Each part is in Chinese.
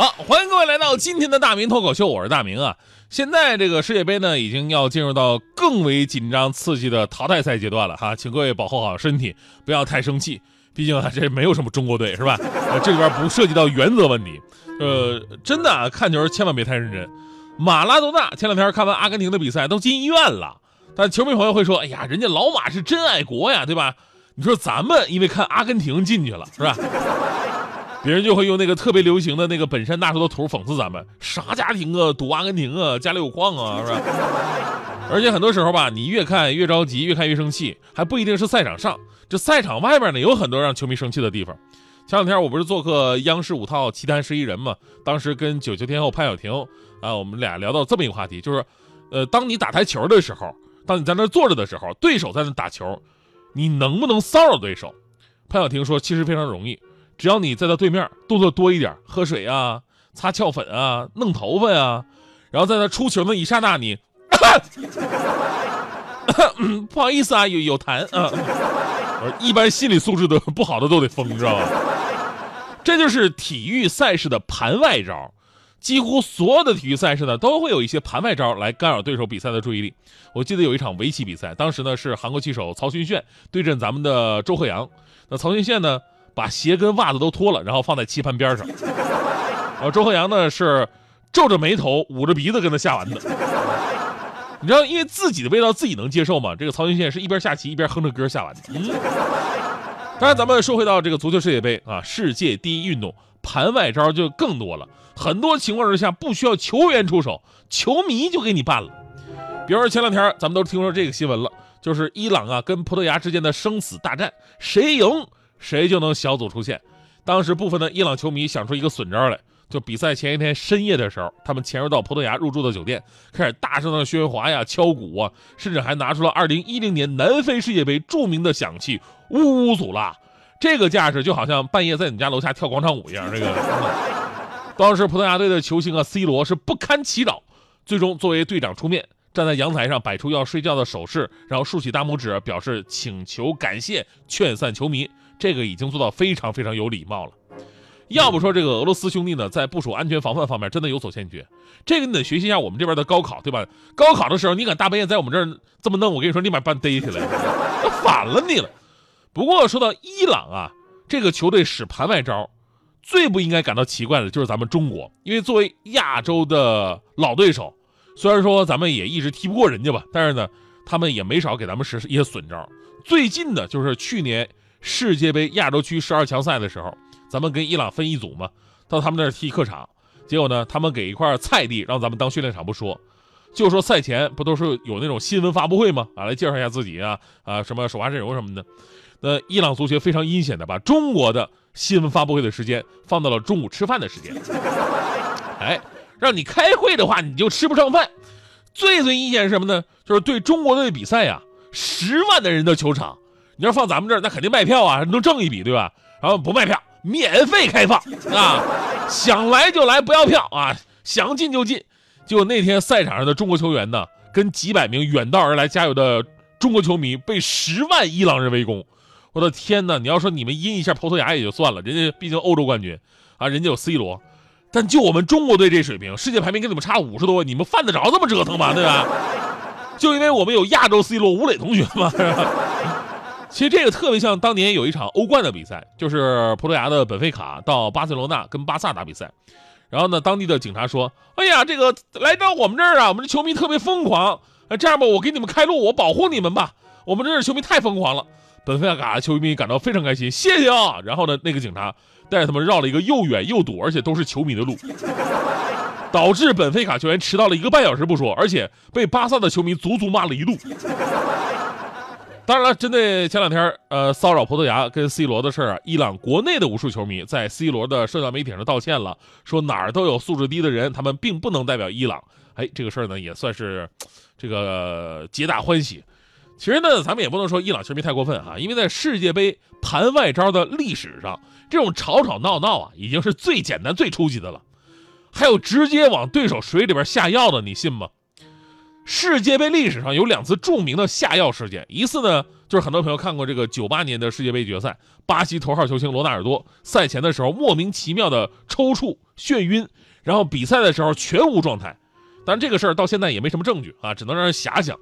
好，欢迎各位来到今天的大明脱口秀，我是大明啊。现在这个世界杯呢，已经要进入到更为紧张刺激的淘汰赛阶段了哈，请各位保护好身体，不要太生气，毕竟啊，这没有什么中国队是吧？呃，这里边不涉及到原则问题。呃，真的啊，看球千万别太认真。马拉多纳前两天看完阿根廷的比赛都进医院了，但球迷朋友会说，哎呀，人家老马是真爱国呀，对吧？你说咱们因为看阿根廷进去了是吧？别人就会用那个特别流行的那个本山大叔的图讽刺咱们，啥家庭啊，赌阿根廷啊，家里有矿啊，是吧？而且很多时候吧，你越看越着急，越看越生气，还不一定是赛场上，这赛场外边呢，有很多让球迷生气的地方。前两天我不是做客央视五套《奇谈十一人》嘛，当时跟九球天后潘晓婷啊，我们俩聊到这么一个话题，就是，呃，当你打台球的时候，当你在那坐着的时候，对手在那打球，你能不能骚扰对手？潘晓婷说，其实非常容易。只要你在他对面动作多一点，喝水啊、擦翘粉啊、弄头发呀，然后在他出球那一刹那，你，不好意思啊，有有痰啊。我一般心理素质的不好的都得疯，知道吧？这就是体育赛事的盘外招。几乎所有的体育赛事呢，都会有一些盘外招来干扰对手比赛的注意力。我记得有一场围棋比赛，当时呢是韩国棋手曹勋炫对阵咱们的周鹤阳。那曹勋炫呢？把鞋跟袜子都脱了，然后放在棋盘边上。然后周鹤阳呢是皱着眉头、捂着鼻子跟他下完的。你知道，因为自己的味道自己能接受吗？这个曹云宪是一边下棋一边哼着歌下完的。嗯。当然，咱们说回到这个足球世界杯啊，世界第一运动，盘外招就更多了。很多情况之下不需要球员出手，球迷就给你办了。比如说前两天咱们都听说这个新闻了，就是伊朗啊跟葡萄牙之间的生死大战，谁赢？谁就能小组出线。当时部分的伊朗球迷想出一个损招来，就比赛前一天深夜的时候，他们潜入到葡萄牙入住的酒店，开始大声的喧哗呀、敲鼓啊，甚至还拿出了2010年南非世界杯著名的响器呜呜祖拉。这个架势就好像半夜在你家楼下跳广场舞一样。这个，当时葡萄牙队的球星啊 C 罗是不堪其扰，最终作为队长出面。站在阳台上摆出要睡觉的手势，然后竖起大拇指表示请求、感谢、劝散球迷。这个已经做到非常非常有礼貌了。要不说这个俄罗斯兄弟呢，在部署安全防范方面真的有所欠缺。这个你得学习一下我们这边的高考，对吧？高考的时候你敢大半夜在我们这儿这么弄，我跟你说立马把你逮起来，那反了你了。不过说到伊朗啊，这个球队使盘外招，最不应该感到奇怪的就是咱们中国，因为作为亚洲的老对手。虽然说咱们也一直踢不过人家吧，但是呢，他们也没少给咱们使一些损招。最近的就是去年世界杯亚洲区十二强赛的时候，咱们跟伊朗分一组嘛，到他们那儿踢客场，结果呢，他们给一块菜地让咱们当训练场不说，就说赛前不都是有那种新闻发布会吗？啊，来介绍一下自己啊啊什么首发阵容什么的。那伊朗足协非常阴险的把中国的新闻发布会的时间放到了中午吃饭的时间，哎。让你开会的话，你就吃不上饭。最最阴险是什么呢？就是对中国队比赛呀，十万的人的球场，你要放咱们这儿，那肯定卖票啊，能挣一笔，对吧？然后不卖票，免费开放啊，想来就来，不要票啊，想进就进。结果那天赛场上的中国球员呢，跟几百名远道而来加油的中国球迷被十万伊朗人围攻。我的天哪！你要说你们阴一下葡萄牙也就算了，人家毕竟欧洲冠军啊，人家有 C 罗。但就我们中国队这水平，世界排名跟你们差五十多，你们犯得着这么折腾吗？对吧？就因为我们有亚洲 C 罗吴磊同学嘛。其实这个特别像当年有一场欧冠的比赛，就是葡萄牙的本菲卡到巴塞罗那跟巴萨打比赛，然后呢，当地的警察说：“哎呀，这个来到我们这儿啊，我们这球迷特别疯狂，这样吧，我给你们开路，我保护你们吧。我们这儿球迷太疯狂了。”本菲卡球迷感到非常开心，谢谢啊。然后呢，那个警察。带着他们绕了一个又远又堵，而且都是球迷的路，导致本菲卡球员迟到了一个半小时不说，而且被巴萨的球迷足足骂了一路。当然了，针对前两天呃骚扰葡萄牙跟 C 罗的事儿啊，伊朗国内的无数球迷在 C 罗的社交媒体上道歉了，说哪儿都有素质低的人，他们并不能代表伊朗。哎，这个事儿呢也算是这个皆大欢喜。其实呢，咱们也不能说伊朗球迷太过分哈，因为在世界杯盘外招的历史上，这种吵吵闹闹啊，已经是最简单、最初级的了。还有直接往对手水里边下药的，你信吗？世界杯历史上有两次著名的下药事件，一次呢就是很多朋友看过这个九八年的世界杯决赛，巴西头号球星罗纳尔多赛前的时候莫名其妙的抽搐、眩晕，然后比赛的时候全无状态。但这个事儿到现在也没什么证据啊，只能让人遐想。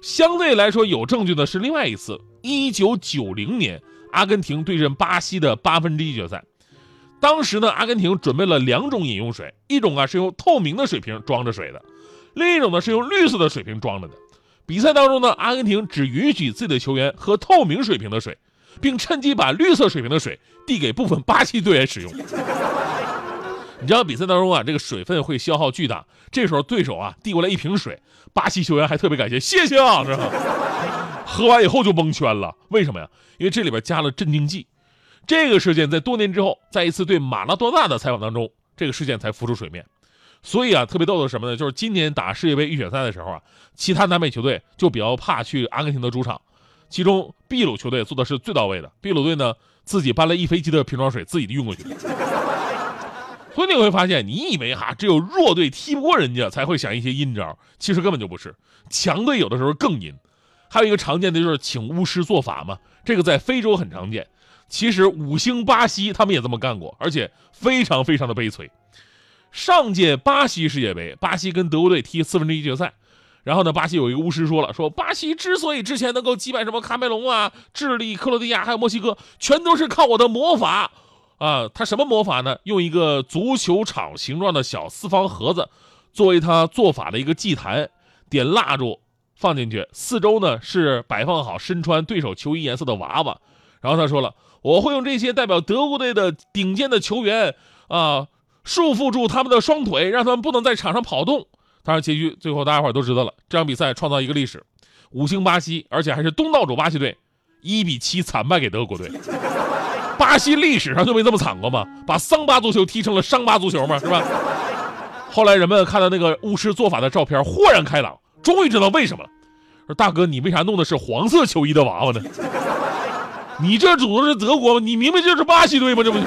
相对来说有证据的是另外一次，一九九零年阿根廷对阵巴西的八分之一决赛，当时呢阿根廷准备了两种饮用水，一种啊是用透明的水瓶装着水的。另一种呢是用绿色的水瓶装着的。比赛当中呢，阿根廷只允许自己的球员喝透明水瓶的水，并趁机把绿色水瓶的水递给部分巴西队员使用。你知道比赛当中啊，这个水分会消耗巨大。这时候对手啊递过来一瓶水，巴西球员还特别感谢，谢谢啊，是吧？喝完以后就蒙圈了。为什么呀？因为这里边加了镇定剂。这个事件在多年之后，在一次对马拉多纳的采访当中，这个事件才浮出水面。所以啊，特别逗的是什么呢？就是今年打世界杯预选赛的时候啊，其他南美球队就比较怕去阿根廷的主场，其中秘鲁球队做的是最到位的。秘鲁队呢，自己搬了一飞机的瓶装水，自己运过去。所以你会发现，你以为哈只有弱队踢不过人家才会想一些阴招，其实根本就不是。强队有的时候更阴。还有一个常见的就是请巫师做法嘛，这个在非洲很常见。其实五星巴西他们也这么干过，而且非常非常的悲催。上届巴西世界杯，巴西跟德国队踢四分之一决赛，然后呢，巴西有一个巫师说了，说巴西之所以之前能够击败什么喀麦隆啊、智利、克罗地亚还有墨西哥，全都是靠我的魔法啊！他什么魔法呢？用一个足球场形状的小四方盒子作为他做法的一个祭坛，点蜡烛放进去，四周呢是摆放好身穿对手球衣颜色的娃娃。然后他说了，我会用这些代表德国队的顶尖的球员啊。束缚住他们的双腿，让他们不能在场上跑动。当然，结局最后大家伙都知道了。这场比赛创造一个历史，五星巴西，而且还是东道主巴西队，一比七惨败给德国队。巴西历史上就没这么惨过吗？把桑巴足球踢成了伤疤足球嘛，是吧？后来人们看到那个巫师做法的照片，豁然开朗，终于知道为什么了。说大哥，你为啥弄的是黄色球衣的娃娃呢？你这组的是德国吗？你明明就是巴西队吗？这不。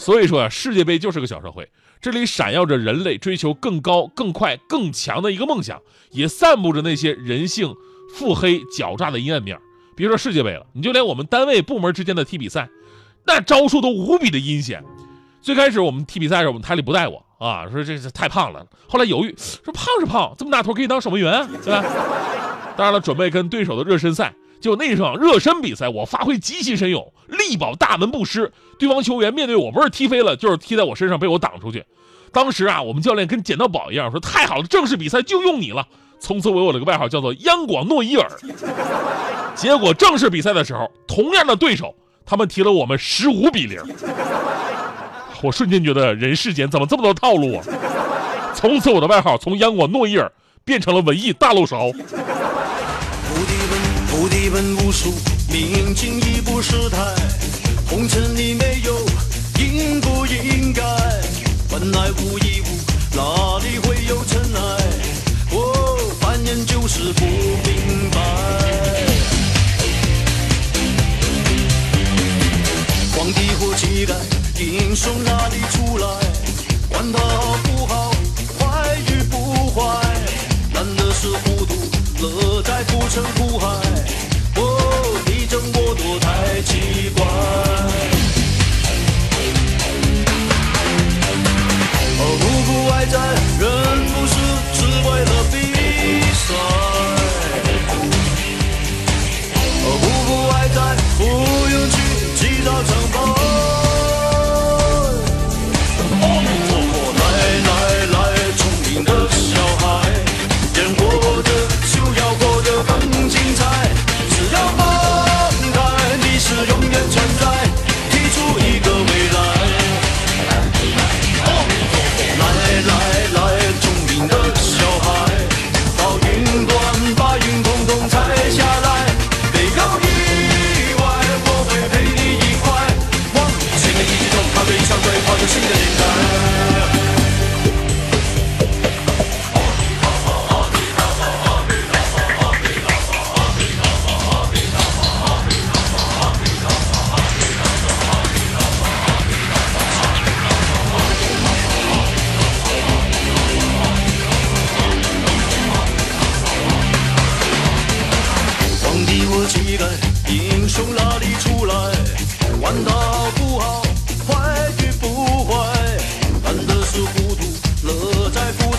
所以说啊，世界杯就是个小社会，这里闪耀着人类追求更高、更快、更强的一个梦想，也散布着那些人性腹黑、狡诈的阴暗面。别说世界杯了，你就连我们单位部门之间的踢比赛，那招数都无比的阴险。最开始我们踢比赛的时候，我们台里不带我啊，说这是太胖了。后来犹豫，说胖是胖，这么大头可以当守门员，对吧？当然了，准备跟对手的热身赛。就那场热身比赛，我发挥极其神勇，力保大门不失。对方球员面对我，不是踢飞了，就是踢在我身上，被我挡出去。当时啊，我们教练跟捡到宝一样，说太好了，正式比赛就用你了。从此我有了个外号，叫做央广诺伊尔。结果正式比赛的时候，同样的对手，他们踢了我们十五比零。我瞬间觉得人世间怎么这么多套路啊！从此我的外号从央广诺伊尔变成了文艺大漏勺。一本无数，明镜亦不识台。红尘里没有应不应该，本来无一物，哪里会有尘埃？哦，凡人就是不明白。皇帝或乞丐，英雄哪里出来？管他好不好，坏与不坏，难的是糊涂。乐在浮沉苦海，去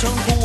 坏与